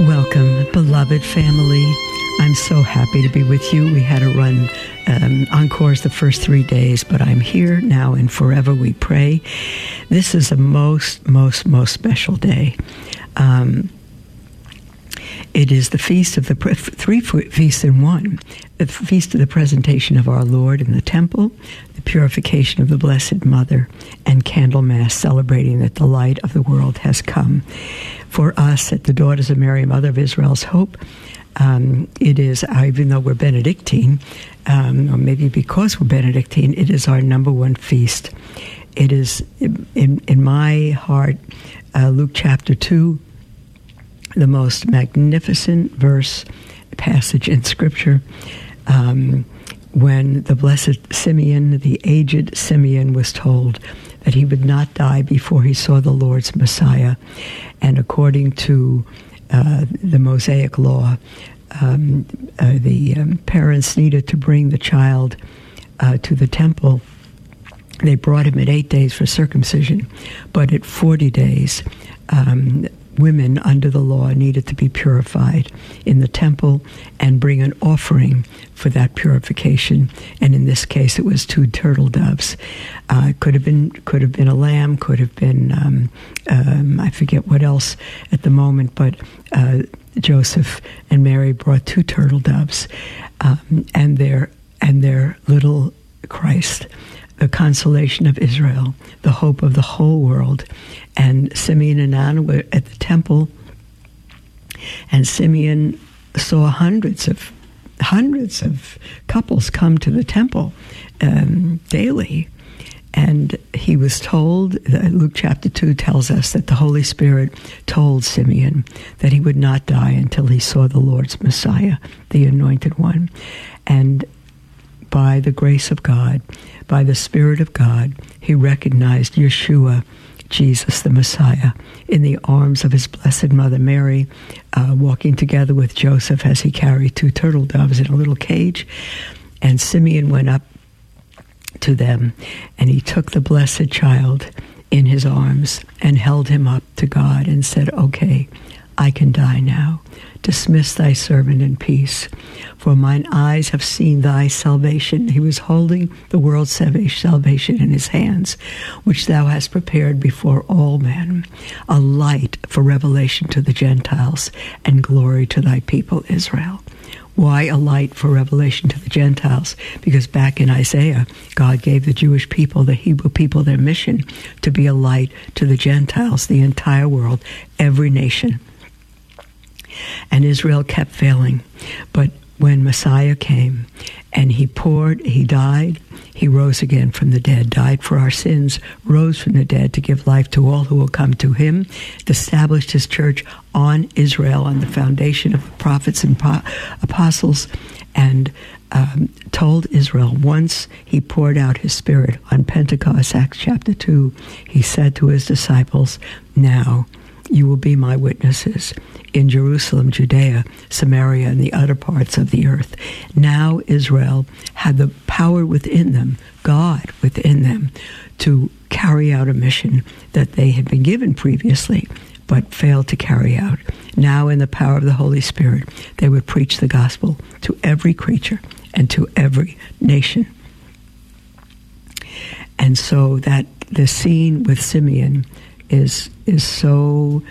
Welcome, beloved family. I'm so happy to be with you. We had a run um, encores the first three days, but I'm here now and forever we pray. This is a most, most, most special day. Um, it is the feast of the three feasts in one the feast of the presentation of our Lord in the temple, purification of the Blessed Mother, and Candlemas celebrating that the light of the world has come. For us at the Daughters of Mary, Mother of Israel's Hope, um, it is, even though we're Benedictine, um, or maybe because we're Benedictine, it is our number one feast. It is, in, in my heart, uh, Luke chapter 2, the most magnificent verse passage in Scripture. Um, when the blessed Simeon, the aged Simeon, was told that he would not die before he saw the Lord's Messiah. And according to uh, the Mosaic law, um, uh, the um, parents needed to bring the child uh, to the temple. They brought him at eight days for circumcision, but at 40 days, um, women under the law needed to be purified in the temple and bring an offering for that purification. And in this case, it was two turtle doves. Uh, could have been could have been a lamb, could have been um, um, I forget what else at the moment, but. Uh, Joseph and Mary brought two turtle doves um, and their and their little Christ the consolation of Israel, the hope of the whole world. And Simeon and Anna were at the temple, and Simeon saw hundreds of hundreds of couples come to the temple um, daily. And he was told, Luke chapter 2 tells us that the Holy Spirit told Simeon that he would not die until he saw the Lord's Messiah, the anointed one. And by the grace of God, by the Spirit of God, he recognized Yeshua, Jesus the Messiah, in the arms of his blessed mother Mary, uh, walking together with Joseph as he carried two turtle doves in a little cage. And Simeon went up to them and he took the blessed child in his arms and held him up to God and said, Okay, I can die now. Dismiss thy servant in peace, for mine eyes have seen thy salvation. He was holding the world's salvation in his hands, which thou hast prepared before all men, a light for revelation to the Gentiles and glory to thy people Israel. Why a light for revelation to the Gentiles? Because back in Isaiah, God gave the Jewish people, the Hebrew people, their mission to be a light to the Gentiles, the entire world, every nation and Israel kept failing. But when Messiah came and he poured, he died, he rose again from the dead, died for our sins, rose from the dead to give life to all who will come to him, established his church on Israel on the foundation of the prophets and apostles, and um, told Israel once he poured out his spirit on Pentecost, Acts chapter 2, he said to his disciples, Now you will be my witnesses in Jerusalem, Judea, Samaria, and the other parts of the earth. Now Israel had the power within them, God within them, to carry out a mission that they had been given previously but failed to carry out. Now, in the power of the Holy Spirit, they would preach the gospel to every creature and to every nation. And so that the scene with Simeon is is so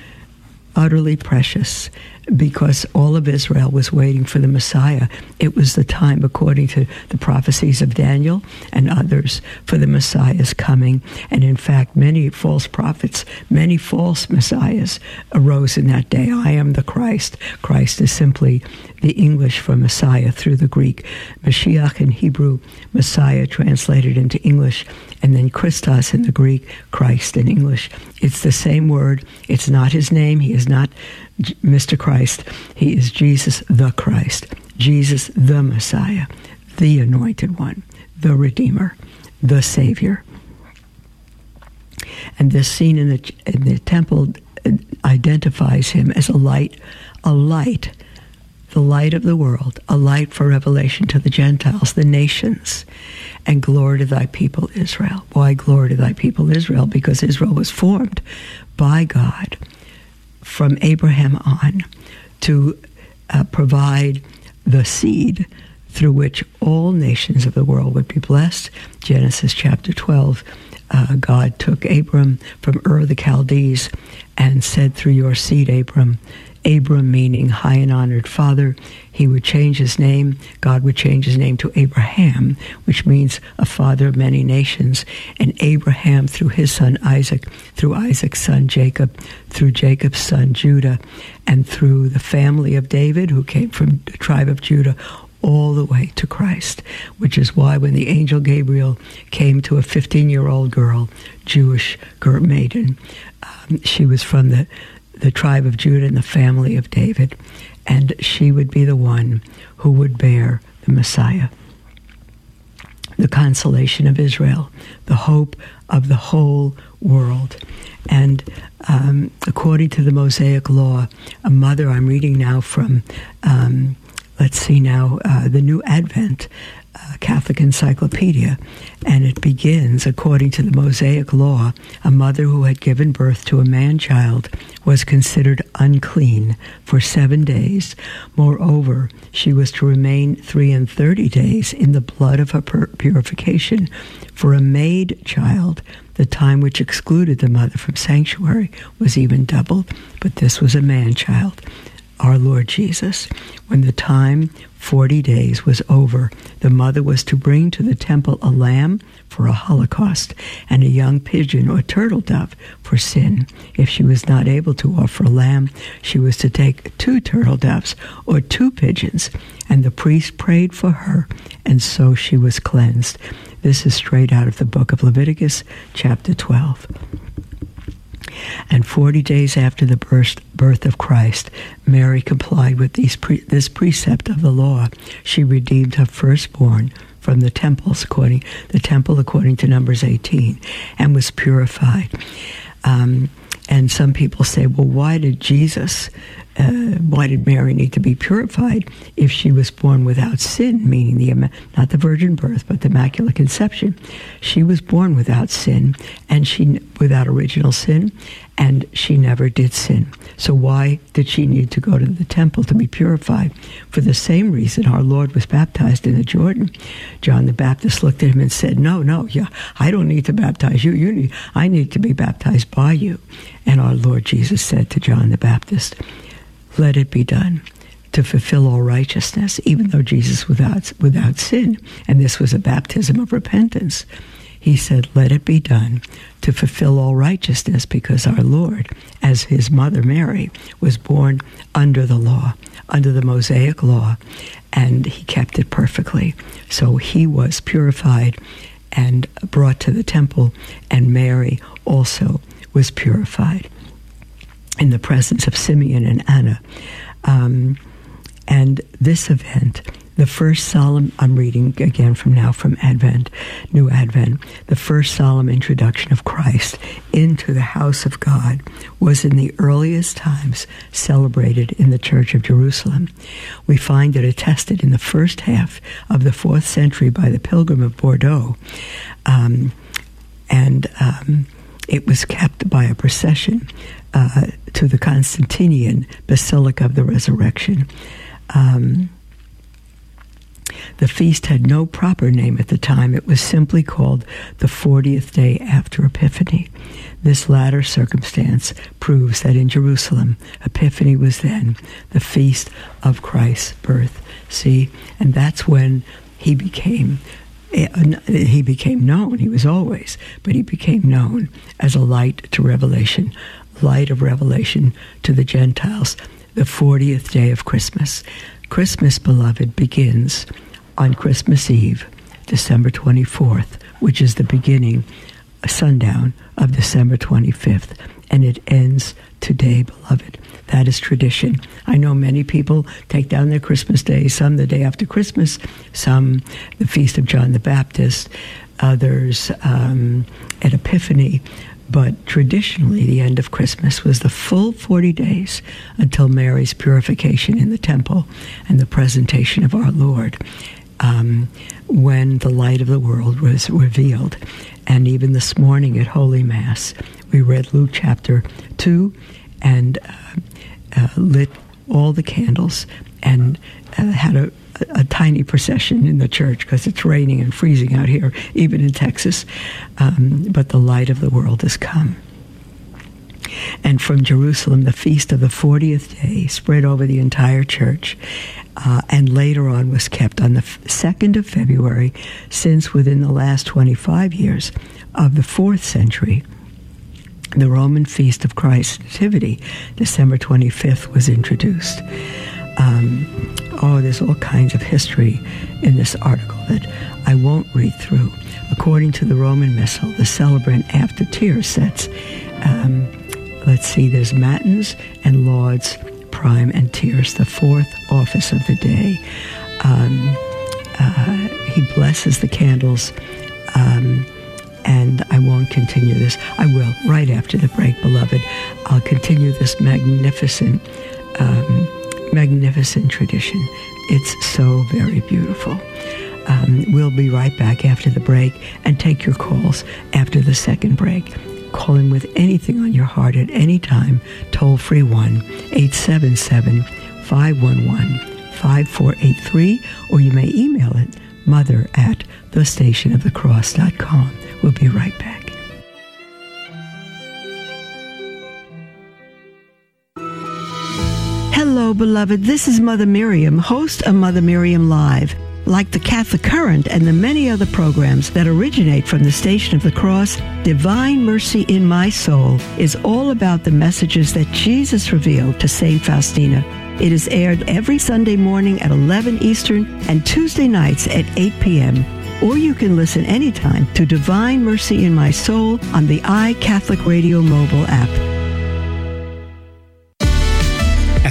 utterly precious because all of Israel was waiting for the Messiah. It was the time, according to the prophecies of Daniel and others, for the Messiah's coming. And in fact, many false prophets, many false messiahs arose in that day. I am the Christ. Christ is simply the English for Messiah through the Greek. Mashiach in Hebrew, Messiah translated into English, and then Christos in the Greek, Christ in English. It's the same word. It's not his name. He is not Mr. Christ, he is Jesus the Christ, Jesus the Messiah, the Anointed One, the Redeemer, the Savior. And this scene in the, in the temple uh, identifies him as a light, a light, the light of the world, a light for revelation to the Gentiles, the nations. And glory to thy people Israel. Why glory to thy people Israel? Because Israel was formed by God from Abraham on to uh, provide the seed through which all nations of the world would be blessed. Genesis chapter 12 uh, God took Abram from Ur the Chaldees and said, Through your seed, Abram, Abram meaning high and honored father, he would change his name. God would change his name to Abraham, which means a father of many nations. And Abraham, through his son Isaac, through Isaac's son Jacob, through Jacob's son Judah, and through the family of David, who came from the tribe of Judah, all the way to Christ, which is why when the angel Gabriel came to a 15 year old girl, Jewish maiden, um, she was from the, the tribe of Judah and the family of David, and she would be the one who would bear the Messiah. The consolation of Israel, the hope of the whole world. And um, according to the Mosaic law, a mother, I'm reading now from um, let's see now, uh, the New Advent uh, Catholic Encyclopedia, and it begins according to the Mosaic Law a mother who had given birth to a man child was considered unclean for seven days. Moreover, she was to remain three and thirty days in the blood of her purification. For a maid child, the time which excluded the mother from sanctuary was even doubled, but this was a man child our Lord Jesus. When the time, 40 days, was over, the mother was to bring to the temple a lamb for a holocaust and a young pigeon or turtle dove for sin. If she was not able to offer a lamb, she was to take two turtle doves or two pigeons, and the priest prayed for her, and so she was cleansed. This is straight out of the book of Leviticus, chapter 12. And 40 days after the birth, of Christ, Mary complied with pre, this precept of the law. She redeemed her firstborn from the temples according the temple according to Numbers 18 and was purified. Um, and some people say, well, why did Jesus uh, why did Mary need to be purified if she was born without sin, meaning the not the virgin birth, but the immaculate conception? She was born without sin, and she without original sin, and she never did sin. So why did she need to go to the temple to be purified? For the same reason our Lord was baptized in the Jordan. John the Baptist looked at him and said, "No, no, yeah, I don't need to baptize you. You need, I need to be baptized by you." And our Lord Jesus said to John the Baptist let it be done to fulfill all righteousness, even though Jesus without without sin, and this was a baptism of repentance. He said, Let it be done to fulfill all righteousness, because our Lord, as his mother Mary, was born under the law, under the Mosaic law, and he kept it perfectly. So he was purified and brought to the temple, and Mary also was purified in the presence of Simeon and Anna. Um, and this event, the first solemn, I'm reading again from now from Advent, New Advent, the first solemn introduction of Christ into the house of God was in the earliest times celebrated in the Church of Jerusalem. We find it attested in the first half of the fourth century by the Pilgrim of Bordeaux. Um, and um, it was kept by a procession uh, to the Constantinian Basilica of the Resurrection. Um, the feast had no proper name at the time. It was simply called the 40th day after Epiphany. This latter circumstance proves that in Jerusalem, Epiphany was then the feast of Christ's birth. See, and that's when he became eh, he became known. He was always, but he became known as a light to revelation light of revelation to the Gentiles, the 40th day of Christmas. Christmas, beloved, begins on Christmas Eve, December 24th, which is the beginning, sundown of December 25th, and it ends today, beloved. That is tradition. I know many people take down their Christmas day, some the day after Christmas, some the Feast of John the Baptist, others um, at Epiphany. But traditionally, the end of Christmas was the full 40 days until Mary's purification in the temple and the presentation of our Lord, um, when the light of the world was revealed. And even this morning at Holy Mass, we read Luke chapter 2 and uh, uh, lit all the candles and uh, had a, a, tiny procession in the church because it's raining and freezing out here, even in Texas. Um, but the light of the world has come. And from Jerusalem, the feast of the 40th day spread over the entire church. Uh, and later on was kept on the 2nd of February, since within the last 25 years of the 4th century, the Roman feast of Christ's Nativity, December 25th, was introduced. Um, oh, there's all kinds of history in this article that I won't read through. According to the Roman Missal, the celebrant after tears sets, um, let's see, there's Matins and Lauds, Prime and Tierce, the fourth office of the day. Um, uh, he blesses the candles. Um, and I won't continue this. I will right after the break, beloved. I'll continue this magnificent, um, magnificent tradition. It's so very beautiful. Um, we'll be right back after the break and take your calls after the second break. Call in with anything on your heart at any time. Toll free 1 877 511 5483, or you may email it mother at thestationofthecross.com. We'll be right back. Hello, beloved. This is Mother Miriam, host of Mother Miriam Live. Like the Catholic Current and the many other programs that originate from the Station of the Cross, Divine Mercy in My Soul is all about the messages that Jesus revealed to St. Faustina. It is aired every Sunday morning at 11 Eastern and Tuesday nights at 8 p.m or you can listen anytime to Divine Mercy in My Soul on the iCatholic Radio mobile app.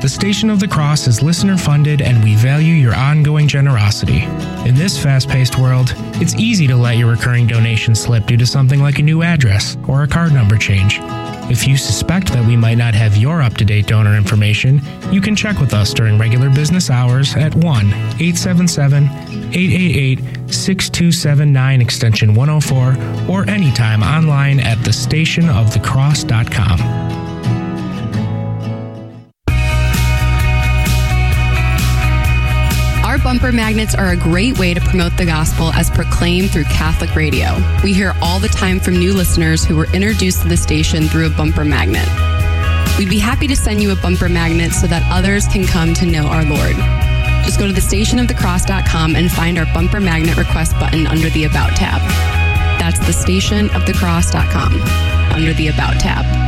The Station of the Cross is listener funded, and we value your ongoing generosity. In this fast paced world, it's easy to let your recurring donation slip due to something like a new address or a card number change. If you suspect that we might not have your up to date donor information, you can check with us during regular business hours at 1 877 888 6279 extension 104 or anytime online at thestationofthecross.com. bumper magnets are a great way to promote the gospel as proclaimed through Catholic radio. We hear all the time from new listeners who were introduced to the station through a bumper magnet. We'd be happy to send you a bumper magnet so that others can come to know our Lord. Just go to thestationofthecross.com and find our bumper magnet request button under the About tab. That's thestationofthecross.com under the About tab.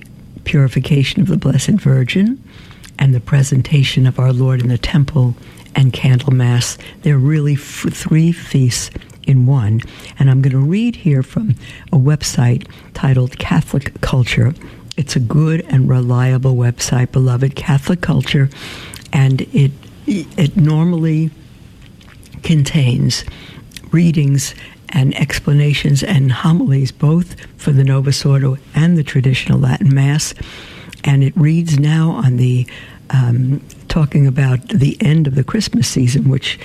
purification of the Blessed Virgin, and the presentation of our Lord in the temple and Candlemas. They're really f- three feasts in one. And I'm going to read here from a website titled Catholic Culture. It's a good and reliable website, beloved Catholic Culture, and it it normally contains readings and explanations and homilies, both for the Novus Ordo and the traditional Latin Mass. And it reads now on the um, talking about the end of the Christmas season, which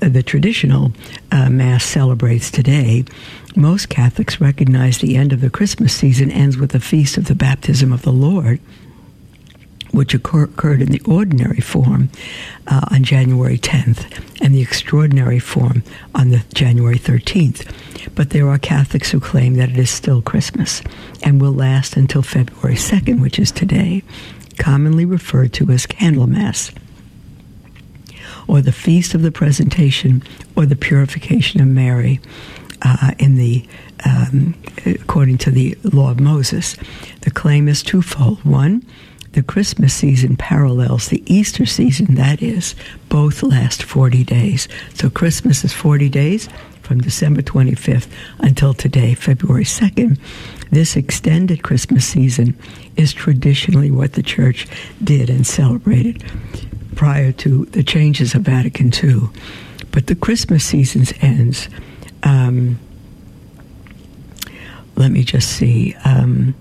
the traditional uh, Mass celebrates today. Most Catholics recognize the end of the Christmas season ends with the feast of the baptism of the Lord which occurred in the ordinary form uh, on January 10th and the extraordinary form on the January 13th. But there are Catholics who claim that it is still Christmas and will last until February 2nd, which is today, commonly referred to as Candlemas or the Feast of the Presentation or the Purification of Mary uh, in the um, according to the law of Moses. The claim is twofold. One, the Christmas season parallels the Easter season, that is, both last 40 days. So Christmas is 40 days from December 25th until today, February 2nd. This extended Christmas season is traditionally what the church did and celebrated prior to the changes of Vatican II. But the Christmas season ends. Um, let me just see. Um,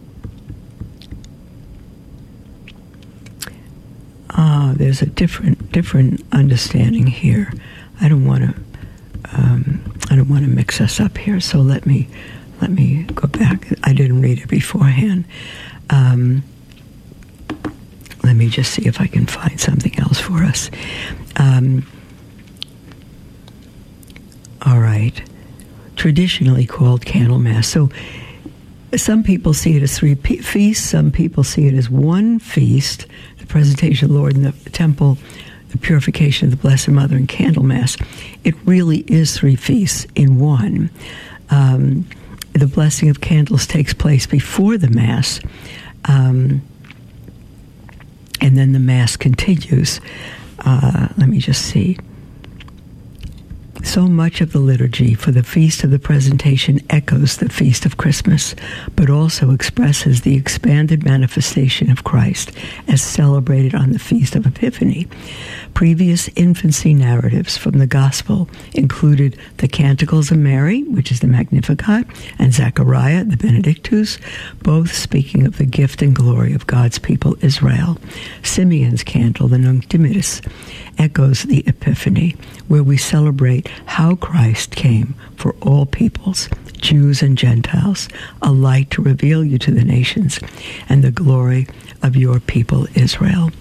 ah, there's a different different understanding here. I don't want to. Um, I don't want to mix us up here. So let me let me go back. I didn't read it beforehand. Um, let me just see if I can find something else for us. Um, all right. Traditionally called Candlemas. So some people see it as three feasts, some people see it as one feast presentation of the Lord in the temple, the purification of the Blessed Mother, and Candlemas. It really is three feasts in one. Um, the blessing of candles takes place before the Mass. Um, and then the Mass continues. Uh, let me just see. So much of the liturgy for the Feast of the Presentation echoes the Feast of Christmas, but also expresses the expanded manifestation of Christ as celebrated on the Feast of Epiphany. Previous infancy narratives from the Gospel included the Canticles of Mary, which is the Magnificat, and Zechariah, the Benedictus, both speaking of the gift and glory of God's people Israel. Simeon's canticle, the Nunc Dimittis, echoes the Epiphany, where we celebrate how Christ came for all peoples, Jews and Gentiles, a light to reveal you to the nations and the glory of your people Israel.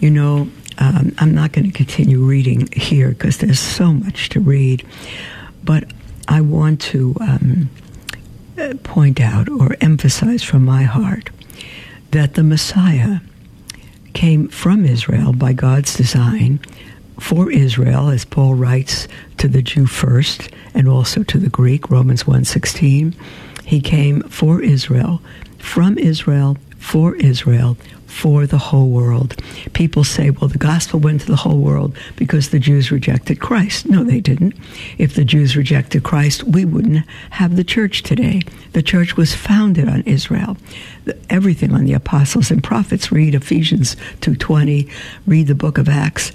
You know, um, I'm not going to continue reading here because there's so much to read, but I want to um, point out or emphasize from my heart that the Messiah came from Israel by God's design for Israel, as Paul writes to the Jew first and also to the Greek, Romans 1.16. He came for Israel, from Israel, for Israel, for the whole world. People say, well, the gospel went to the whole world because the Jews rejected Christ. No, they didn't. If the Jews rejected Christ, we wouldn't have the church today. The church was founded on Israel. Everything on the apostles and prophets. Read Ephesians 2.20. Read the book of Acts.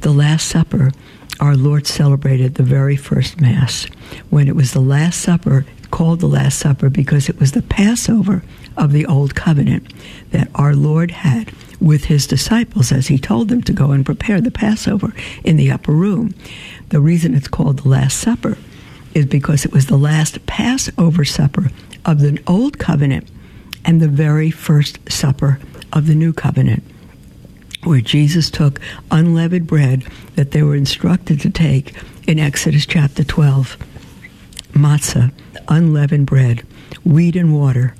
The Last Supper, our Lord celebrated the very first Mass when it was the Last Supper called the Last Supper because it was the Passover of the Old Covenant that our Lord had with his disciples as he told them to go and prepare the Passover in the upper room. The reason it's called the Last Supper is because it was the last Passover supper of the Old Covenant and the very first supper of the New Covenant, where Jesus took unleavened bread that they were instructed to take in Exodus chapter 12 matzah, unleavened bread, wheat and water,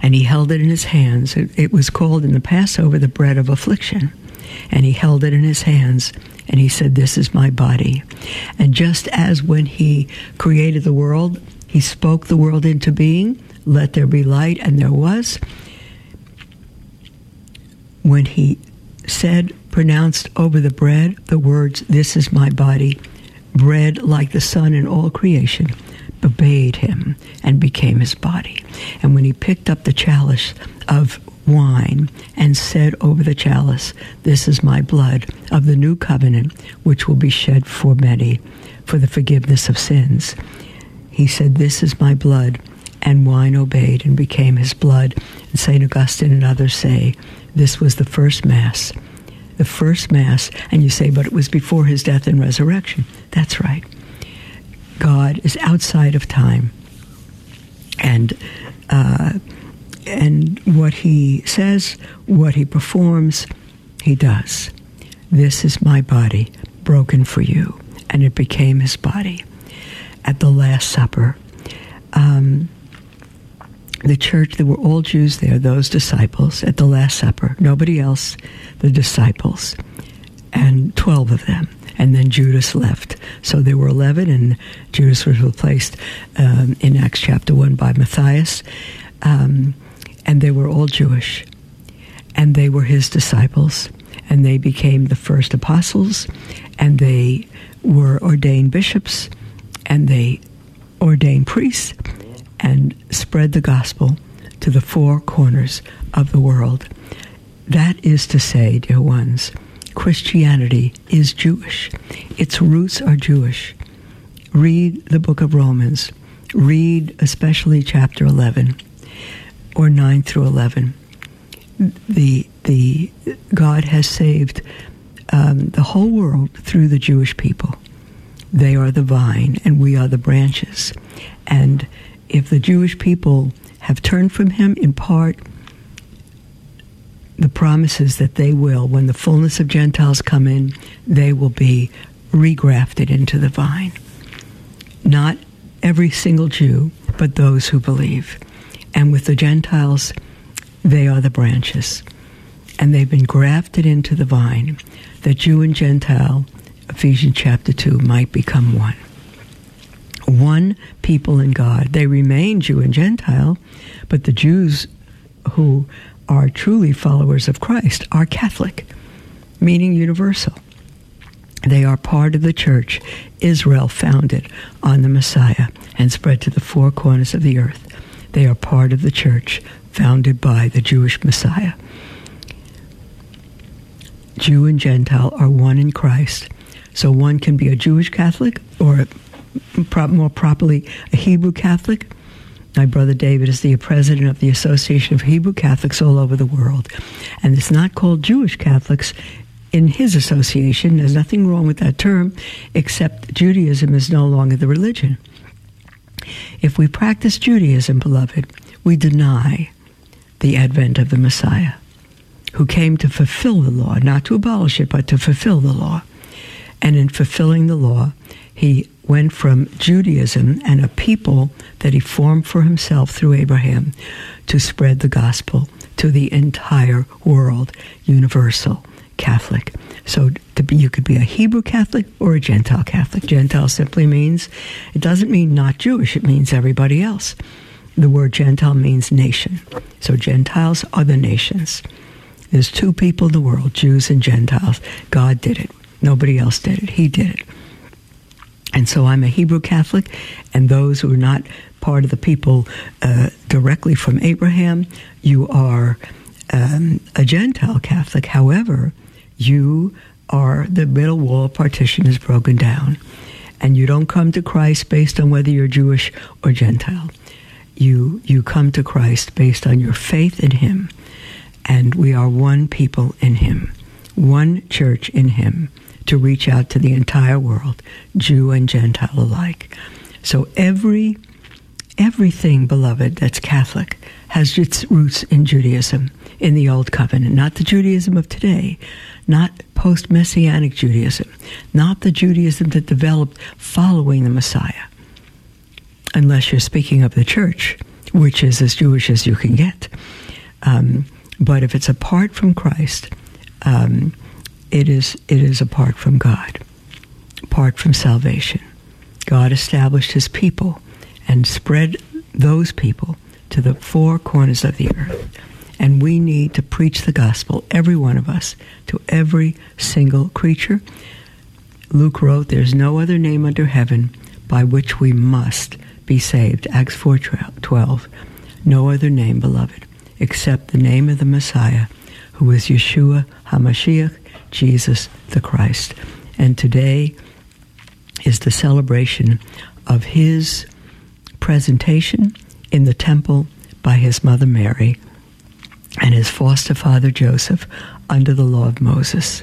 and he held it in his hands. It, it, was called in the Passover the bread of affliction. And he held it in his hands and he said, This is my body. And just as when he created the world, he spoke the world into being, let there be light, and there was. When he said, pronounced over the bread the words, This is my body, bread like the sun in all creation, obeyed him and became his body. And when he picked up the chalice of wine and said over the chalice, This is my blood of the new covenant, which will be shed for many for the forgiveness of sins. He said, This is my blood, and wine obeyed and became his blood. And St. Augustine and others say, This was the first Mass. The first Mass, and you say, but it was before his death and resurrection. That's right. God is outside of time. And uh, and what he says, what he performs, he does. This is my body broken for you. And it became his body. At the Last Supper, um, the church, there were all Jews there, those disciples at the Last Supper. Nobody else, the disciples. And 12 of them. And then Judas left. So there were 11, and Judas was replaced um, in Acts chapter 1 by Matthias. Um, and they were all Jewish. And they were his disciples. And they became the first apostles. And they were ordained bishops. And they ordained priests and spread the gospel to the four corners of the world. That is to say, dear ones, Christianity is Jewish. Its roots are Jewish. Read the book of Romans. Read especially chapter 11 or 9 through 11. The, the, God has saved um, the whole world through the Jewish people. They are the vine, and we are the branches. And if the Jewish people have turned from him in part, the promises that they will, when the fullness of Gentiles come in, they will be regrafted into the vine. Not every single Jew, but those who believe. And with the Gentiles, they are the branches. And they've been grafted into the vine, that Jew and Gentile, Ephesians chapter 2, might become one one people in God. They remain Jew and Gentile, but the Jews who are truly followers of Christ are Catholic, meaning universal. They are part of the church Israel founded on the Messiah and spread to the four corners of the earth. They are part of the church founded by the Jewish Messiah. Jew and Gentile are one in Christ. So one can be a Jewish Catholic or more properly a Hebrew Catholic. My brother David is the president of the Association of Hebrew Catholics all over the world. And it's not called Jewish Catholics in his association. There's nothing wrong with that term, except Judaism is no longer the religion. If we practice Judaism, beloved, we deny the advent of the Messiah, who came to fulfill the law, not to abolish it, but to fulfill the law. And in fulfilling the law, he went from Judaism and a people that he formed for himself through Abraham to spread the gospel to the entire world, universal Catholic. So be, you could be a Hebrew Catholic or a Gentile Catholic. Gentile simply means, it doesn't mean not Jewish, it means everybody else. The word Gentile means nation. So Gentiles are the nations. There's two people in the world, Jews and Gentiles. God did it. Nobody else did it. He did it. And so I'm a Hebrew Catholic, and those who are not part of the people uh, directly from Abraham, you are um, a Gentile Catholic. However, you are the middle wall partition is broken down, and you don't come to Christ based on whether you're Jewish or Gentile. You you come to Christ based on your faith in Him, and we are one people in Him, one church in Him to reach out to the entire world, Jew and Gentile alike. So every everything, beloved, that's Catholic has its roots in Judaism, in the Old Covenant, not the Judaism of today, not post Messianic Judaism, not the Judaism that developed following the Messiah, unless you're speaking of the church, which is as Jewish as you can get. Um, but if it's apart from Christ, um, it is it is apart from God, apart from salvation. God established his people and spread those people to the four corners of the earth. And we need to preach the gospel, every one of us, to every single creature. Luke wrote, There's no other name under heaven by which we must be saved. Acts 4 12. No other name, beloved, except the name of the Messiah, who is Yeshua HaMashiach, Jesus the Christ. And today is the celebration of his presentation in the temple by his mother Mary and his foster father Joseph under the law of Moses,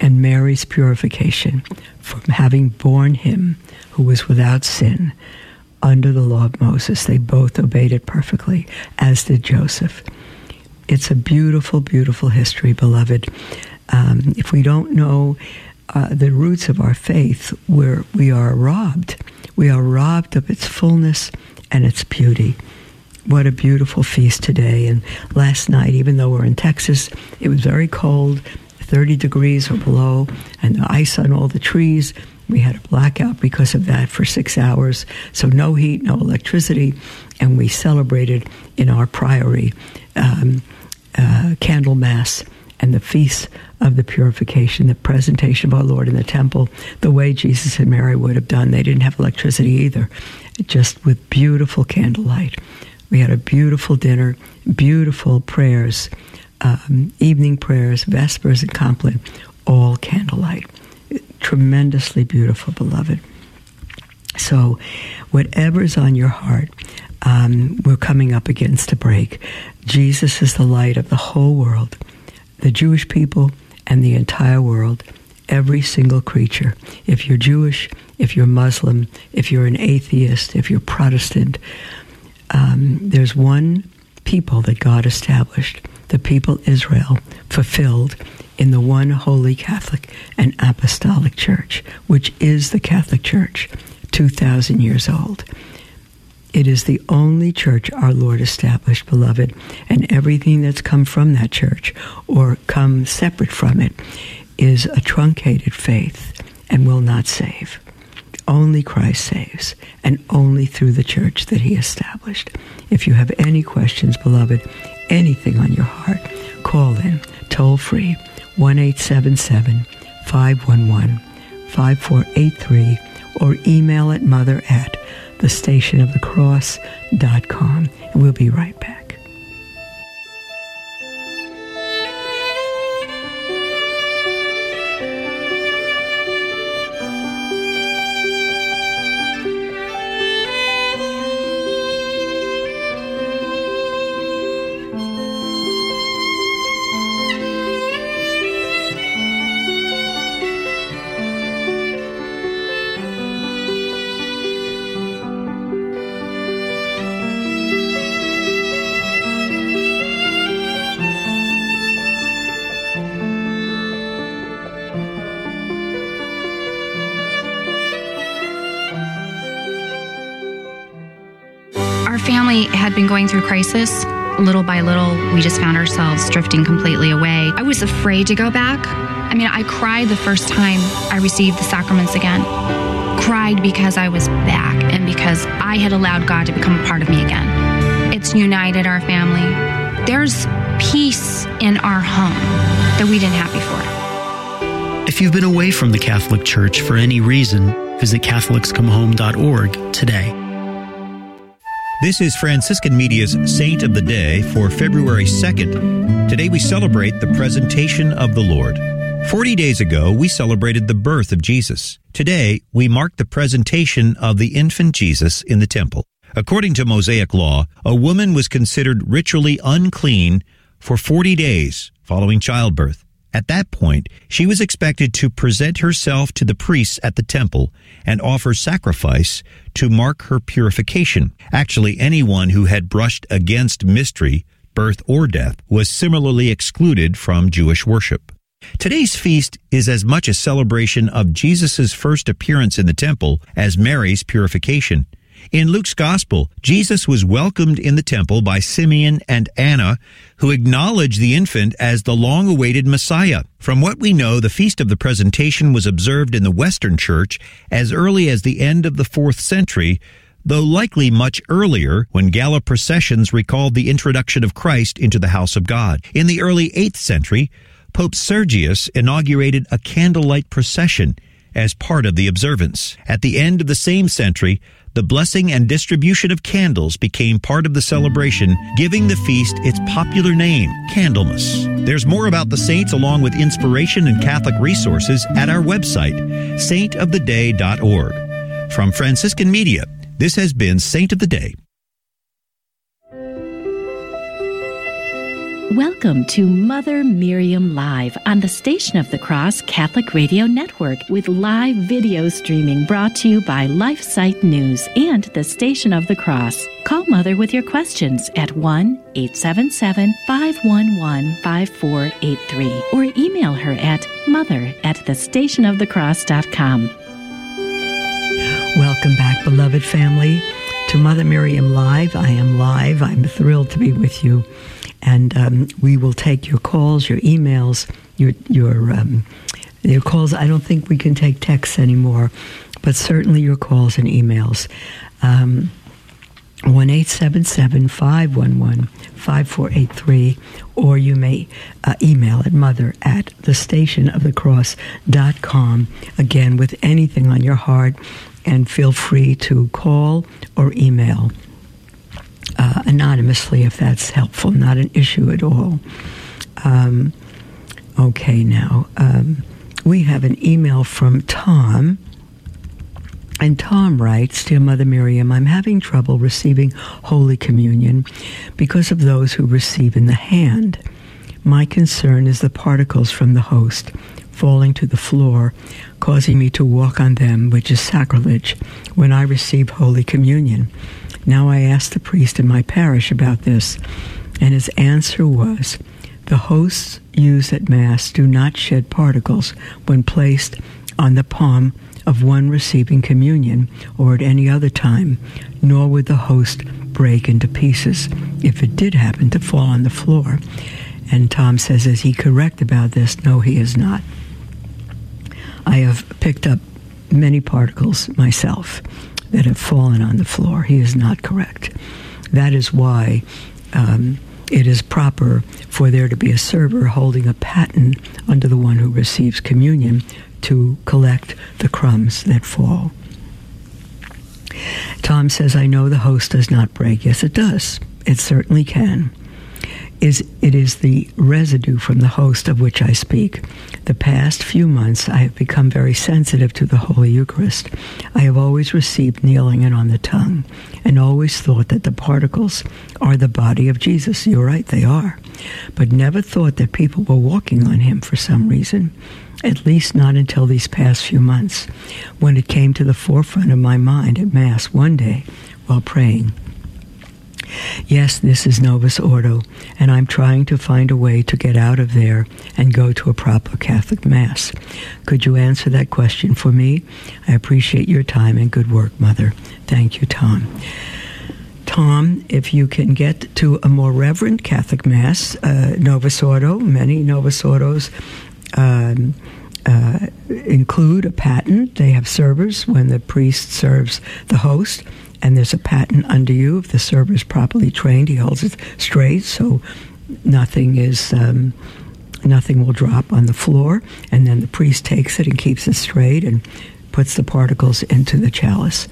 and Mary's purification from having borne him who was without sin under the law of Moses. They both obeyed it perfectly, as did Joseph. It's a beautiful, beautiful history, beloved. Um, if we don't know uh, the roots of our faith, where we are robbed, we are robbed of its fullness and its beauty. What a beautiful feast today. And last night, even though we're in Texas, it was very cold, 30 degrees or below, and the ice on all the trees. We had a blackout because of that for six hours. So no heat, no electricity. And we celebrated in our priory um, uh, Candlemas and the feast of the purification, the presentation of our Lord in the temple, the way Jesus and Mary would have done. They didn't have electricity either, just with beautiful candlelight. We had a beautiful dinner, beautiful prayers, um, evening prayers, vespers, and compline, all candlelight. Tremendously beautiful, beloved. So, whatever's on your heart, um, we're coming up against a break. Jesus is the light of the whole world, the Jewish people, and the entire world, every single creature. If you're Jewish, if you're Muslim, if you're an atheist, if you're Protestant, um, there's one people that God established, the people Israel, fulfilled in the one holy Catholic and Apostolic Church, which is the Catholic Church, 2,000 years old. It is the only church our Lord established, beloved, and everything that's come from that church or come separate from it is a truncated faith and will not save. Only Christ saves, and only through the church that he established. If you have any questions, beloved, anything on your heart, call in toll free 1 877 511 5483 or email at mother at thestationofthecross.com. And we'll be right back. Going through crisis. Little by little, we just found ourselves drifting completely away. I was afraid to go back. I mean, I cried the first time I received the sacraments again. Cried because I was back and because I had allowed God to become a part of me again. It's united our family. There's peace in our home that we didn't have before. If you've been away from the Catholic Church for any reason, visit CatholicsComeHome.org today. This is Franciscan Media's Saint of the Day for February 2nd. Today we celebrate the presentation of the Lord. Forty days ago, we celebrated the birth of Jesus. Today, we mark the presentation of the infant Jesus in the temple. According to Mosaic law, a woman was considered ritually unclean for 40 days following childbirth. At that point, she was expected to present herself to the priests at the temple and offer sacrifice to mark her purification. Actually, anyone who had brushed against mystery, birth, or death was similarly excluded from Jewish worship. Today's feast is as much a celebration of Jesus' first appearance in the temple as Mary's purification. In Luke's Gospel, Jesus was welcomed in the temple by Simeon and Anna, who acknowledged the infant as the long awaited Messiah. From what we know, the Feast of the Presentation was observed in the Western Church as early as the end of the fourth century, though likely much earlier when gala processions recalled the introduction of Christ into the house of God. In the early 8th century, Pope Sergius inaugurated a candlelight procession as part of the observance. At the end of the same century, the blessing and distribution of candles became part of the celebration, giving the feast its popular name, Candlemas. There's more about the saints along with inspiration and Catholic resources at our website, saintoftheday.org. From Franciscan Media, this has been Saint of the Day. Welcome to Mother Miriam Live on the Station of the Cross Catholic Radio Network with live video streaming brought to you by LifeSite News and the Station of the Cross. Call Mother with your questions at 1 877 511 5483 or email her at mother at thestationofthecross.com. Welcome back, beloved family, to Mother Miriam Live. I am live. I'm thrilled to be with you and um, we will take your calls, your emails, your your um, your calls. I don't think we can take texts anymore, but certainly your calls and emails. Um, one eight seven seven five one one five four eight three, or you may uh, email at mother at the station of the cross dot com. Again, with anything on your heart, and feel free to call or email uh, anonymously if that's helpful, not an issue at all. Um, okay, now um, we have an email from Tom. And Tom writes, Dear Mother Miriam, I'm having trouble receiving Holy Communion because of those who receive in the hand. My concern is the particles from the host falling to the floor, causing me to walk on them, which is sacrilege, when I receive Holy Communion. Now I asked the priest in my parish about this, and his answer was the hosts used at Mass do not shed particles when placed on the palm of one receiving communion or at any other time, nor would the host break into pieces if it did happen to fall on the floor. And Tom says, is he correct about this? No, he is not. I have picked up many particles myself that have fallen on the floor. He is not correct. That is why um, it is proper for there to be a server holding a paten under the one who receives communion to collect the crumbs that fall. Tom says, I know the host does not break. Yes, it does. It certainly can is it is the residue from the host of which I speak. The past few months I have become very sensitive to the Holy Eucharist. I have always received kneeling and on the tongue, and always thought that the particles are the body of Jesus. You're right, they are. But never thought that people were walking on him for some reason. At least not until these past few months, when it came to the forefront of my mind at Mass one day while praying. Yes, this is Novus Ordo, and I'm trying to find a way to get out of there and go to a proper Catholic Mass. Could you answer that question for me? I appreciate your time and good work, Mother. Thank you, Tom. Tom, if you can get to a more reverent Catholic Mass, uh, Novus Ordo, many Novus Ordos um, uh, include a paten. They have servers when the priest serves the host and there's a paten under you. If the server is properly trained, he holds it straight, so nothing is um, nothing will drop on the floor. And then the priest takes it and keeps it straight and puts the particles into the chalice.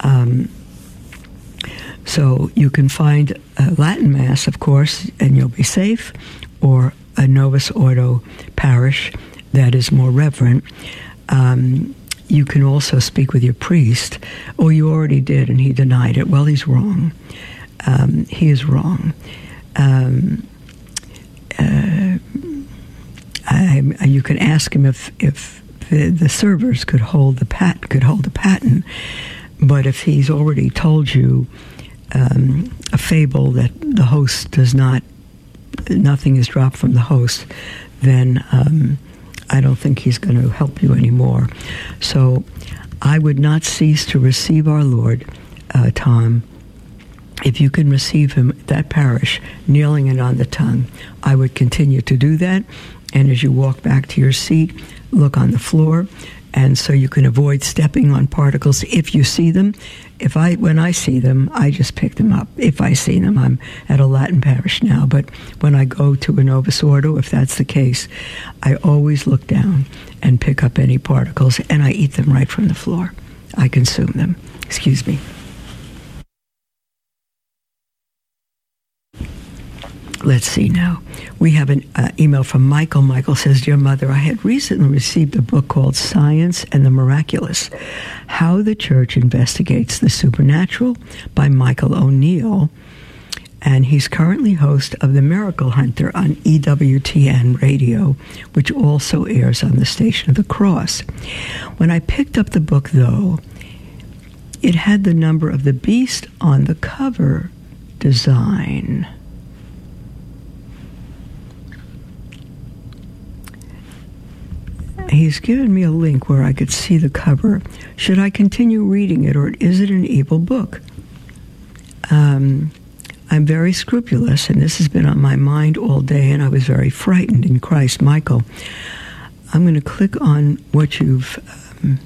Um, so you can find a Latin Mass, of course, and you'll be safe, or a Novus Ordo parish that is more reverent. Um, you can also speak with your priest, or you already did and he denied it. Well, he's wrong. Um, he is wrong. Um, uh, I, you can ask him if if the, the servers could hold the pat could hold the paten, but if he's already told you um, a fable that the host does not, nothing is dropped from the host, then um, I don't think he's going to help you anymore. So I would not cease to receive our Lord, uh, Tom. If you can receive him at that parish, kneeling it on the tongue, I would continue to do that. And as you walk back to your seat, look on the floor and so you can avoid stepping on particles if you see them. If I when I see them, I just pick them up. If I see them, I'm at a Latin parish now, but when I go to a Novus Ordo, if that's the case, I always look down and pick up any particles, and I eat them right from the floor. I consume them. Excuse me. Let's see now. We have an uh, email from Michael. Michael says, Dear Mother, I had recently received a book called Science and the Miraculous How the Church Investigates the Supernatural by Michael O'Neill. And he's currently host of The Miracle Hunter on EWTN radio, which also airs on the Station of the Cross. When I picked up the book, though, it had the number of the beast on the cover design. He's given me a link where I could see the cover. Should I continue reading it, or is it an evil book? Um, I'm very scrupulous, and this has been on my mind all day, and I was very frightened in Christ, Michael. I'm going to click on what you've um,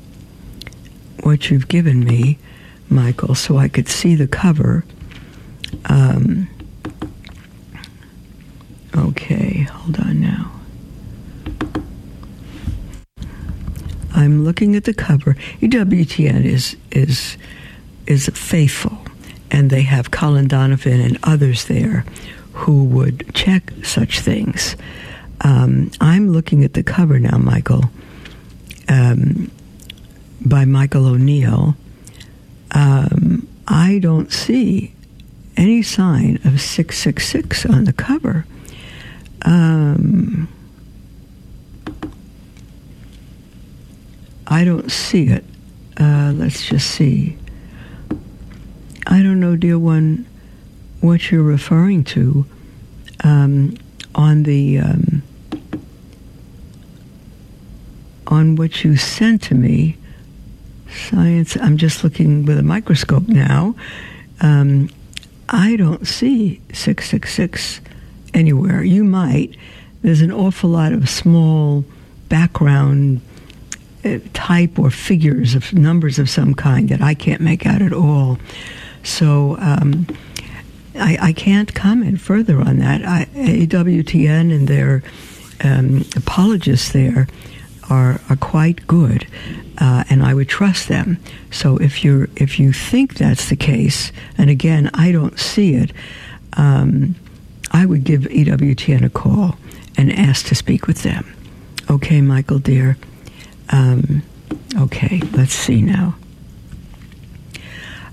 what you've given me, Michael, so I could see the cover. Um, okay, hold on now. Looking at the cover. EWTN is is is faithful, and they have Colin Donovan and others there who would check such things. Um, I'm looking at the cover now, Michael, um, by Michael O'Neill. Um, I don't see any sign of 666 on the cover. Um, I don't see it. Uh, let's just see. I don't know, dear one, what you're referring to um, on the um, on what you sent to me. Science. I'm just looking with a microscope now. Um, I don't see six six six anywhere. You might. There's an awful lot of small background type or figures of numbers of some kind that I can't make out at all. So um, I, I, can't comment further on that. I, EWTN and their um, apologists there are, are quite good, uh, and I would trust them. So if you if you think that's the case, and again I don't see it, um, I would give EWTN a call and ask to speak with them. Okay, Michael dear. Um, okay, let's see now.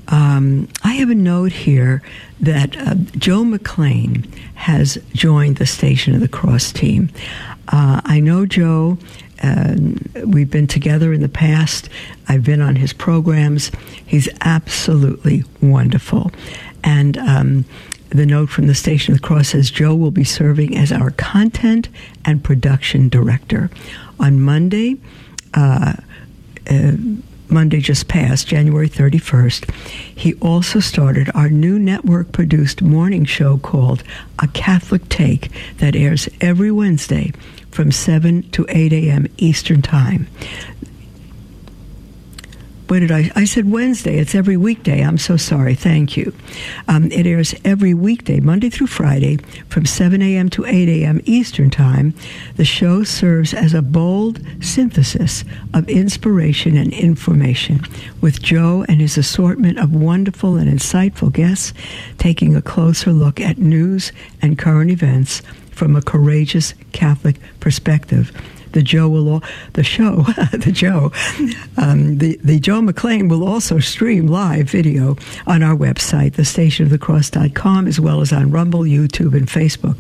Um, I have a note here that uh, Joe McClane has joined the Station of the Cross team. Uh, I know Joe. Uh, we've been together in the past. I've been on his programs. He's absolutely wonderful. And um, the note from the Station of the Cross says Joe will be serving as our content and production director. On Monday, uh, uh, Monday just passed, January 31st, he also started our new network produced morning show called A Catholic Take that airs every Wednesday from 7 to 8 a.m. Eastern Time what did I? I said Wednesday. It's every weekday. I'm so sorry. Thank you. Um, it airs every weekday, Monday through Friday, from 7 a.m. to 8 a.m. Eastern Time. The show serves as a bold synthesis of inspiration and information, with Joe and his assortment of wonderful and insightful guests taking a closer look at news and current events from a courageous Catholic perspective the Joe will the show the Joe um, the the Joe McClane will also stream live video on our website, thestationofthecross.com, as well as on Rumble, YouTube, and Facebook.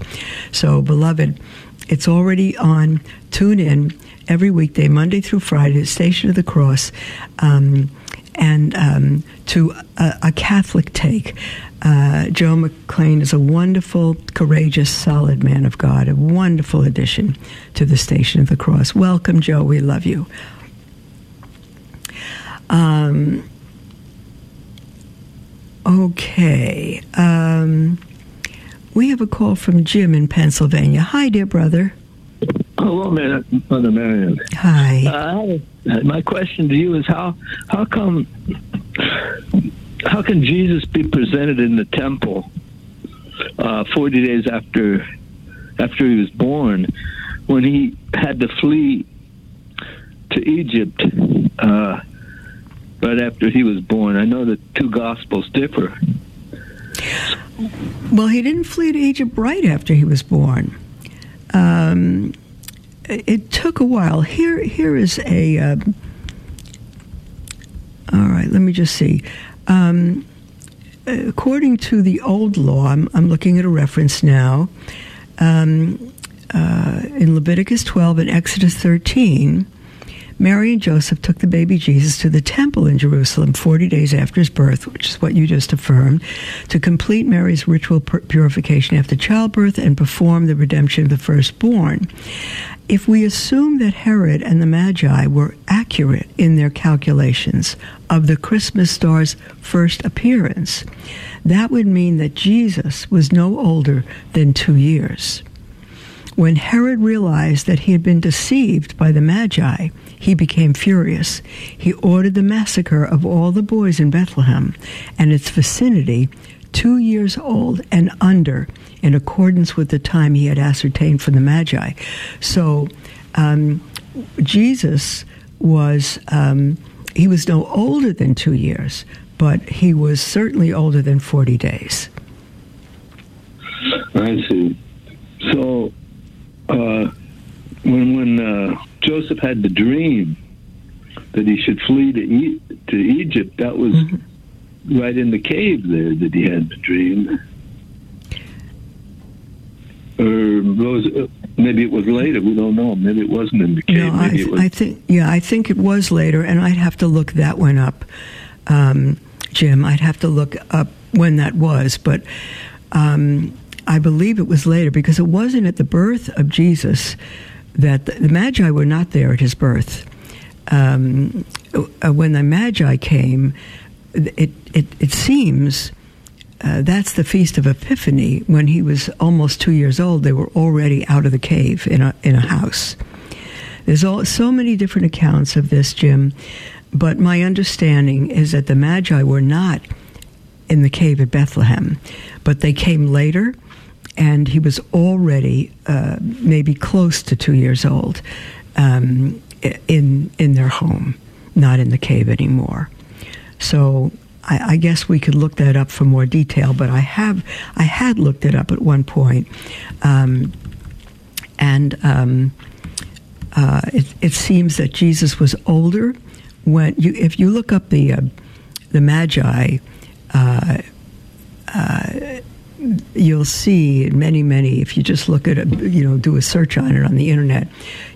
So, beloved, it's already on. Tune in every weekday, Monday through Friday, Station of the Cross. Um, and um, to a, a, Catholic take. Uh, Joe McClane is a wonderful, courageous, solid man of God, a wonderful addition to the Station of the Cross. Welcome, Joe. We love you. Um, okay. Um, we have a call from Jim in Pennsylvania. Hi, dear brother. Hello, man, Mother Marion. Hi. Uh, my question to you is how how come how can Jesus be presented in the temple uh, forty days after after he was born when he had to flee to Egypt uh, right after he was born? I know the two gospels differ. Well, he didn't flee to Egypt right after he was born. Um, it took a while. Here, here is a. Uh, all right, let me just see. Um, according to the old law, I'm, I'm, looking at a reference now. Um, uh, in Leviticus 12 and Exodus 13, Mary and Joseph took the baby Jesus to the temple in Jerusalem 40 days after his birth, which is what you just affirmed, to complete Mary's ritual purification after childbirth and perform the redemption of the firstborn. If we assume that Herod and the Magi were accurate in their calculations of the Christmas star's first appearance, that would mean that Jesus was no older than two years. When Herod realized that he had been deceived by the Magi, he became furious. He ordered the massacre of all the boys in Bethlehem and its vicinity, two years old and under, in accordance with the time he had ascertained from the Magi. So um, Jesus was. Um, he was no older than two years, but he was certainly older than 40 days. I see. So uh, when when uh, Joseph had the dream that he should flee to e- to Egypt, that was mm-hmm. right in the cave there that he had the dream. Uh, maybe it was later. We don't know. Maybe it wasn't in the cave. No, I, th- I, think yeah, I think it was later, and I'd have to look that one up, um, Jim. I'd have to look up when that was, but um, I believe it was later because it wasn't at the birth of Jesus that the, the Magi were not there at his birth. Um, uh, when the Magi came, it, it, it seems uh, that's the Feast of Epiphany. When he was almost two years old, they were already out of the cave in a, in a house. There's all, so many different accounts of this, Jim, but my understanding is that the Magi were not in the cave at Bethlehem, but they came later and he was already uh, maybe close to two years old um, in in their home, not in the cave anymore. So I, I, guess we could look that up for more detail. But I have I had looked it up at one point, um, and um, uh, it, it, seems that Jesus was older when you if you look up the uh, the Magi. Uh, uh you'll see many, many, if you just look at it, you know, do a search on it on the internet,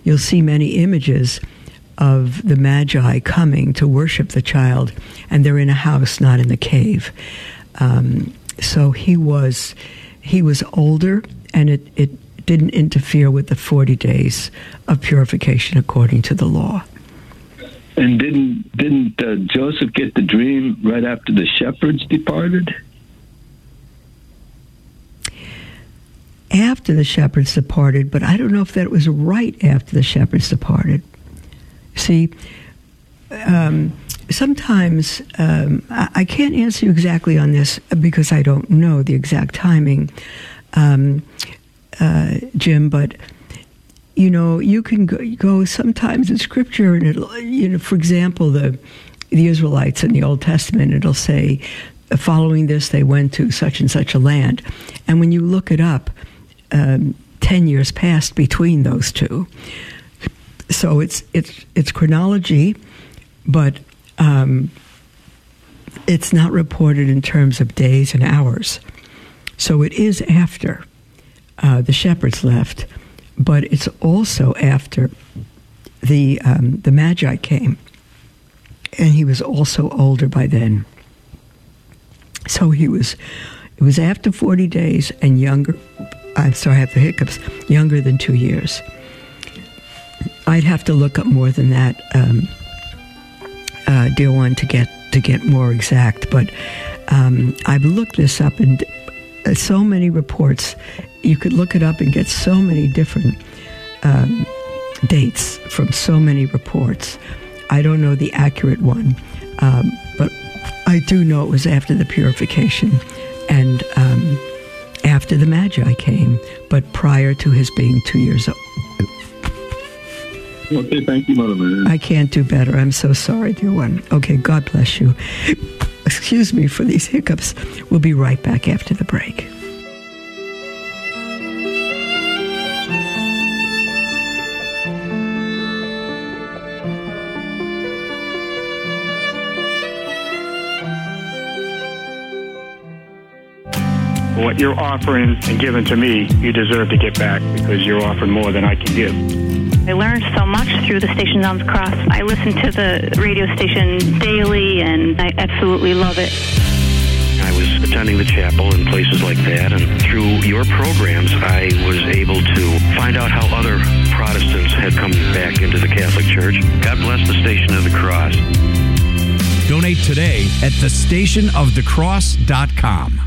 you'll see many images of the Magi coming to worship the child, and they're in a house, not in the cave. Um, so he was, he was older, and it, it didn't interfere with the 40 days of purification according to the law. And didn't didn't uh, Joseph get the dream right after the shepherds departed? after the shepherds departed, but I don't know if that was right after the shepherds departed. See, um, sometimes um, I, I, can't answer you exactly on this because I don't know the exact timing, um, uh, Jim, but you know, you can go, go, sometimes in scripture and it'll, you know, for example, the, the Israelites in the Old Testament, it'll say, following this, they went to such and such a land. And when you look it up, um, 10 years passed between those two. So it's, it's, it's chronology, but um, it's not reported in terms of days and hours. So it is after uh, the shepherds left, but it's also after the, um, the Magi came. And he was also older by then. So he was, it was after 40 days and younger I'm sorry, I have the hiccups, younger than two years. I'd have to look up more than that, um, uh, dear one, to get to get more exact. But um, I've looked this up, and uh, so many reports. You could look it up and get so many different um, dates from so many reports. I don't know the accurate one, um, but I do know it was after the purification and um, after the Magi came, but prior to his being two years old. Mm. Okay, thank you, Mother Mary. I can't do better. I'm so sorry, dear one. Okay, God bless you. Excuse me for these hiccups. We'll be right back after the break. what you're offering and giving to me, you deserve to get back because you're offering more than I can give. I learned so much through the Station on the Cross. I listen to the radio station daily and I absolutely love it. I was attending the chapel and places like that, and through your programs, I was able to find out how other Protestants had come back into the Catholic Church. God bless the Station of the Cross. Donate today at thestationofthecross.com.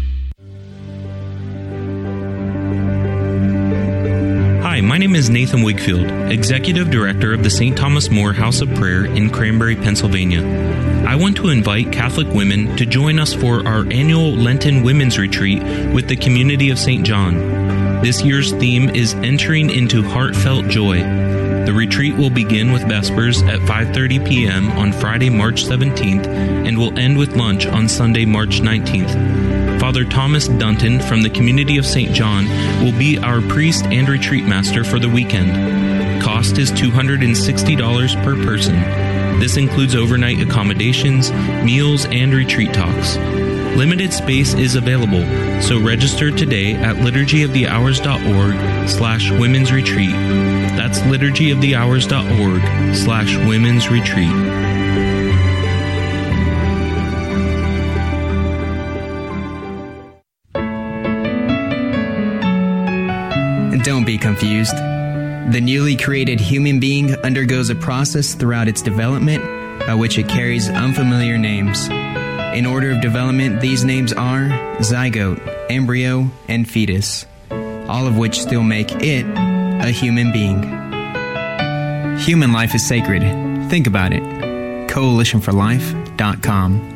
Hi, my name is Nathan Wigfield, Executive Director of the St. Thomas More House of Prayer in Cranberry, Pennsylvania. I want to invite Catholic women to join us for our annual Lenten Women's Retreat with the community of St. John. This year's theme is Entering into Heartfelt Joy. The retreat will begin with Vespers at 5:30 p.m. on Friday, March 17th and will end with lunch on Sunday, March 19th. Father Thomas Dunton from the community of St. John will be our priest and retreat master for the weekend. Cost is $260 per person. This includes overnight accommodations, meals, and retreat talks. Limited space is available, so register today at liturgyofthehours.org slash women's retreat. That's liturgyofthehours.org slash women's retreat. Don't be confused. The newly created human being undergoes a process throughout its development by which it carries unfamiliar names. In order of development, these names are zygote, embryo, and fetus, all of which still make it a human being. Human life is sacred. Think about it. CoalitionForLife.com.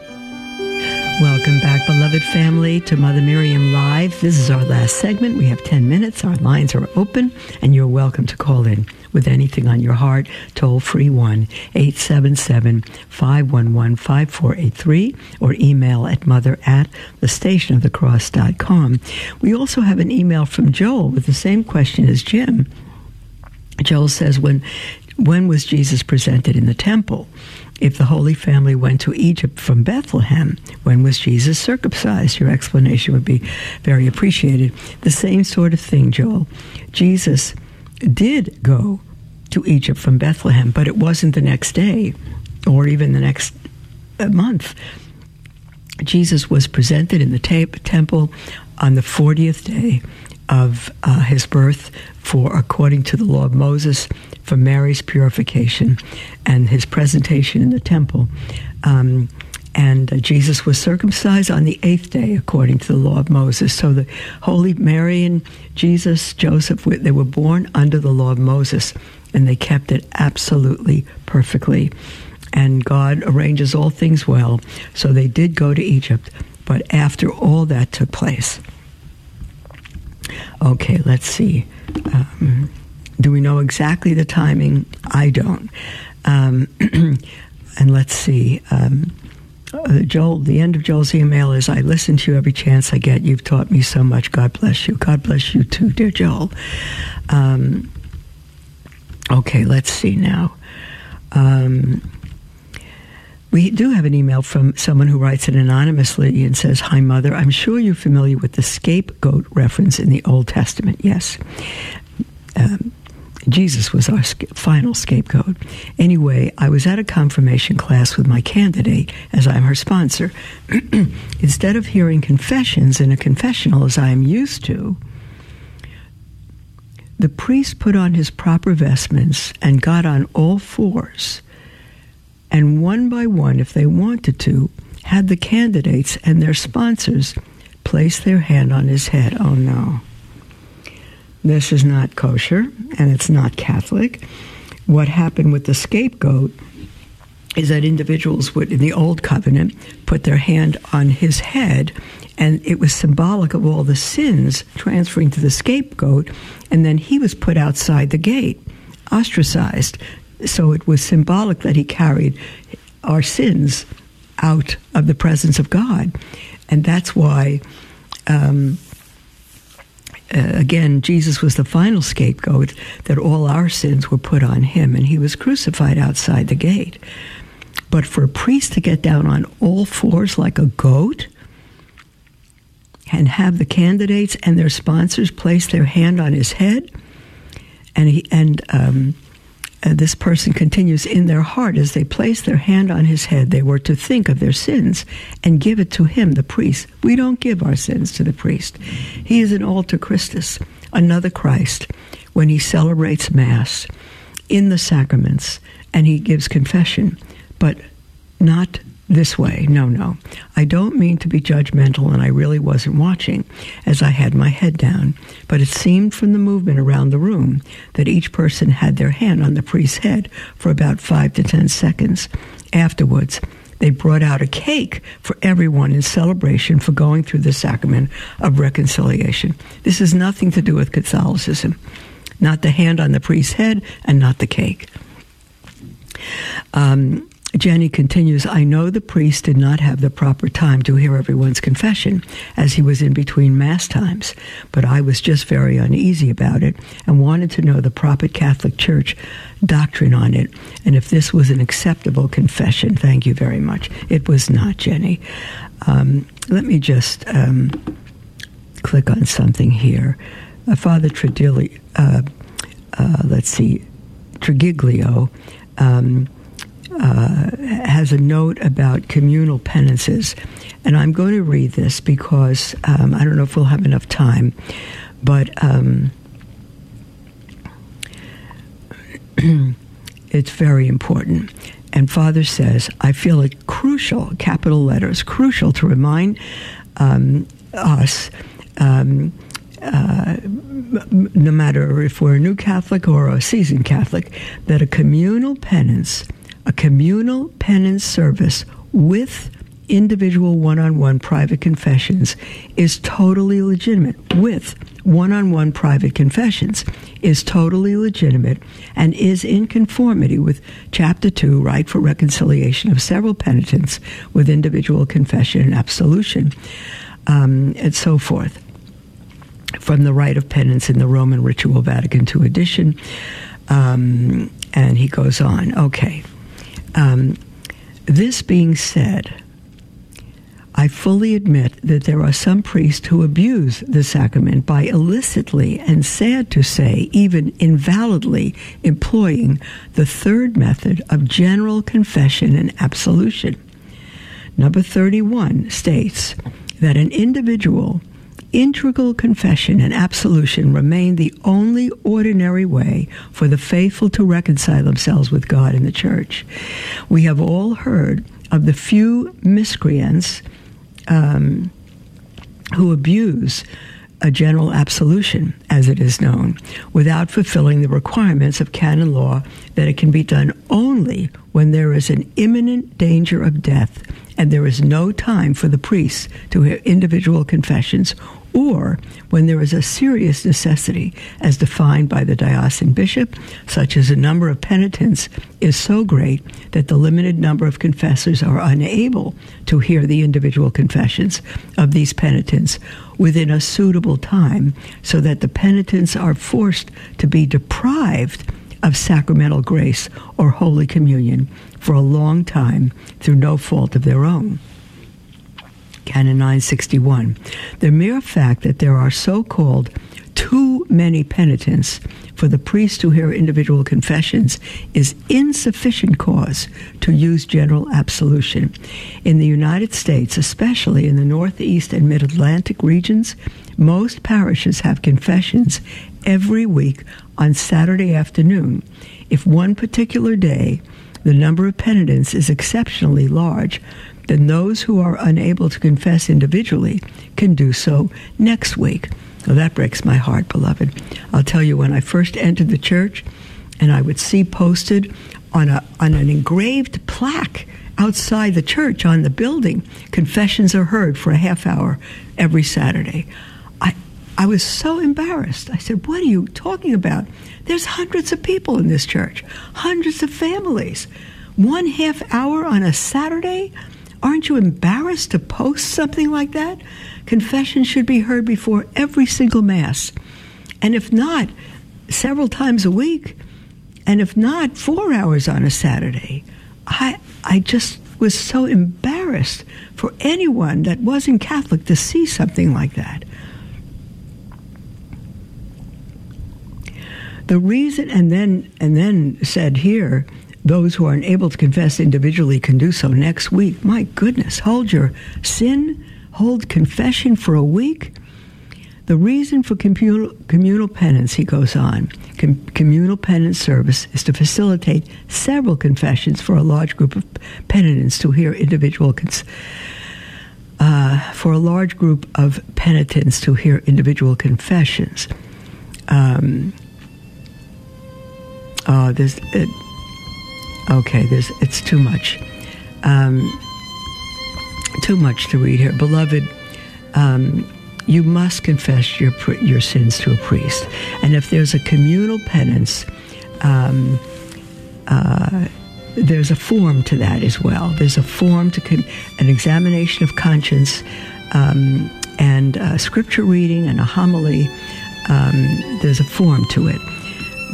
Welcome back, beloved family, to Mother Miriam Live. This is our last segment. We have 10 minutes. Our lines are open, and you're welcome to call in with anything on your heart. Toll free 1 877 511 5483 or email at mother at thestationofthecross.com. We also have an email from Joel with the same question as Jim. Joel says, when, when was Jesus presented in the temple? If the Holy Family went to Egypt from Bethlehem, when was Jesus circumcised? Your explanation would be very appreciated. The same sort of thing, Joel. Jesus did go to Egypt from Bethlehem, but it wasn't the next day or even the next uh, month. Jesus was presented in the temple on the 40th day of uh, his birth for according to the law of Moses for Mary's purification and his presentation in the temple. Um, and uh, Jesus was circumcised on the eighth day, according to the law of Moses. So the Holy Mary and Jesus, Joseph, they were born under the law of Moses, and they kept it absolutely perfectly. And God arranges all things well. So they did go to Egypt, but after all that took place. Okay, let's see. Um, do we know exactly the timing? I don't. Um, and let's see. Um, uh, Joel, the end of Joel's email is I listen to you every chance I get. You've taught me so much. God bless you. God bless you too, dear Joel. Um, okay, let's see now. Um, we do have an email from someone who writes it anonymously and says, Hi, Mother. I'm sure you're familiar with the scapegoat reference in the Old Testament. Yes. Um, Jesus was our final scapegoat. Anyway, I was at a confirmation class with my candidate, as I'm her sponsor. Instead of hearing confessions in a confessional, as I am used to, the priest put on his proper vestments and got on all fours, and one by one, if they wanted to, had the candidates and their sponsors place their hand on his head. Oh no. This is not kosher and it's not Catholic. What happened with the scapegoat is that individuals would, in the Old Covenant, put their hand on his head, and it was symbolic of all the sins transferring to the scapegoat, and then he was put outside the gate, ostracized. So it was symbolic that he carried our sins out of the presence of God. And that's why. Um, uh, again, Jesus was the final scapegoat, that all our sins were put on him, and he was crucified outside the gate. But for a priest to get down on all fours like a goat and have the candidates and their sponsors place their hand on his head, and he and um, and this person continues in their heart as they place their hand on his head, they were to think of their sins and give it to him, the priest. We don't give our sins to the priest. He is an alter Christus, another Christ, when he celebrates Mass in the sacraments and he gives confession, but not this way. No, no. I don't mean to be judgmental, and I really wasn't watching as I had my head down, but it seemed from the movement around the room that each person had their hand on the priest's head for about five to ten seconds. Afterwards, they brought out a cake for everyone in celebration for going through the sacrament of reconciliation. This has nothing to do with Catholicism. Not the hand on the priest's head and not the cake. Um, Jenny continues, I know the priest did not have the proper time to hear everyone's confession, as he was in between Mass times, but I was just very uneasy about it and wanted to know the proper Catholic Church doctrine on it, and if this was an acceptable confession. Thank you very much. It was not, Jenny. Um, let me just um, click on something here. Uh, Father Tredilli, uh, uh, let's see, Trigilio. Um, uh, has a note about communal penances. And I'm going to read this because um, I don't know if we'll have enough time, but um, it's very important. And Father says, I feel it crucial, capital letters, crucial to remind um, us. Um, uh, no matter if we're a new Catholic or a seasoned Catholic, that a communal penance a communal penance service with individual one on one private confessions is totally legitimate, with one on one private confessions is totally legitimate and is in conformity with Chapter 2, Rite for Reconciliation of Several Penitents with Individual Confession and Absolution, um, and so forth. From the Rite of Penance in the Roman Ritual Vatican II edition. Um, and he goes on. Okay. Um, this being said, I fully admit that there are some priests who abuse the sacrament by illicitly and sad to say, even invalidly employing the third method of general confession and absolution. Number 31 states that an individual integral confession and absolution remain the only ordinary way for the faithful to reconcile themselves with God and the church. We have all heard of the few miscreants um, who abuse a general absolution, as it is known, without fulfilling the requirements of canon law that it can be done only when there is an imminent danger of death and there is no time for the priests to hear individual confessions or when there is a serious necessity as defined by the diocesan bishop, such as the number of penitents is so great that the limited number of confessors are unable to hear the individual confessions of these penitents within a suitable time, so that the penitents are forced to be deprived of sacramental grace or Holy Communion for a long time through no fault of their own. Canon 961. The mere fact that there are so called too many penitents for the priest to hear individual confessions is insufficient cause to use general absolution. In the United States, especially in the Northeast and Mid Atlantic regions, most parishes have confessions every week on Saturday afternoon. If one particular day the number of penitents is exceptionally large, then those who are unable to confess individually can do so next week. Now, that breaks my heart, beloved. I'll tell you, when I first entered the church, and I would see posted on, a, on an engraved plaque outside the church on the building, confessions are heard for a half hour every Saturday. I, I was so embarrassed. I said, What are you talking about? There's hundreds of people in this church, hundreds of families. One half hour on a Saturday? Aren't you embarrassed to post something like that? Confession should be heard before every single Mass. And if not, several times a week. And if not, four hours on a Saturday. I, I just was so embarrassed for anyone that wasn't Catholic to see something like that. The reason, and then, and then said here, those who are unable to confess individually can do so next week. My goodness, hold your sin, hold confession for a week. The reason for communal, communal penance, he goes on, com, communal penance service is to facilitate several confessions for a large group of penitents to hear individual cons- uh, for a large group of penitents to hear individual confessions. Um, uh, there's it, okay. It's too much, um, too much to read here, beloved. Um, you must confess your your sins to a priest, and if there's a communal penance, um, uh, there's a form to that as well. There's a form to con- an examination of conscience, um, and scripture reading and a homily. Um, there's a form to it,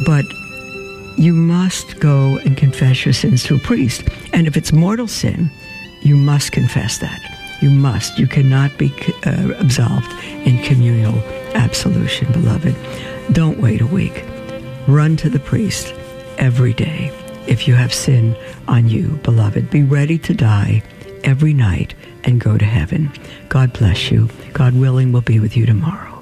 but you must go and confess your sins to a priest. And if it's mortal sin, you must confess that. You must. You cannot be uh, absolved in communal absolution, beloved. Don't wait a week. Run to the priest every day if you have sin on you, beloved. Be ready to die every night and go to heaven. God bless you. God willing, we'll be with you tomorrow.